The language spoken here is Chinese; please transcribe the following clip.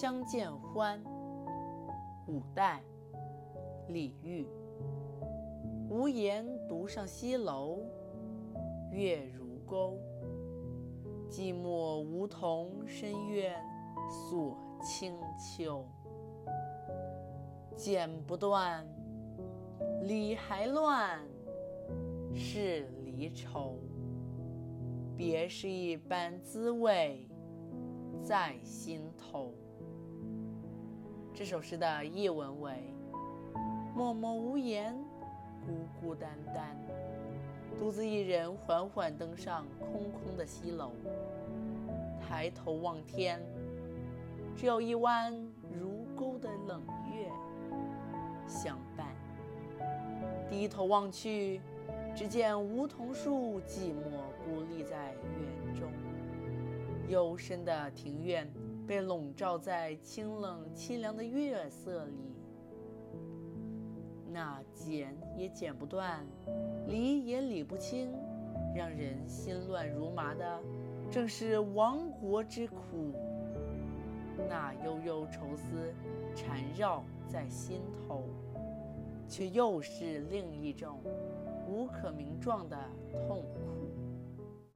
相见欢。五代，李煜。无言独上西楼，月如钩。寂寞梧桐深院锁清秋。剪不断，理还乱，是离愁。别是一般滋味在心头。这首诗的译文为：默默无言，孤孤单单，独自一人缓缓登上空空的西楼。抬头望天，只有一弯如钩的冷月相伴。低头望去，只见梧桐树寂寞孤立在园中，幽深的庭院。被笼罩在清冷凄凉的月色里，那剪也剪不断，理也理不清，让人心乱如麻的，正是亡国之苦。那悠悠愁思缠绕在心头，却又是另一种无可名状的痛苦。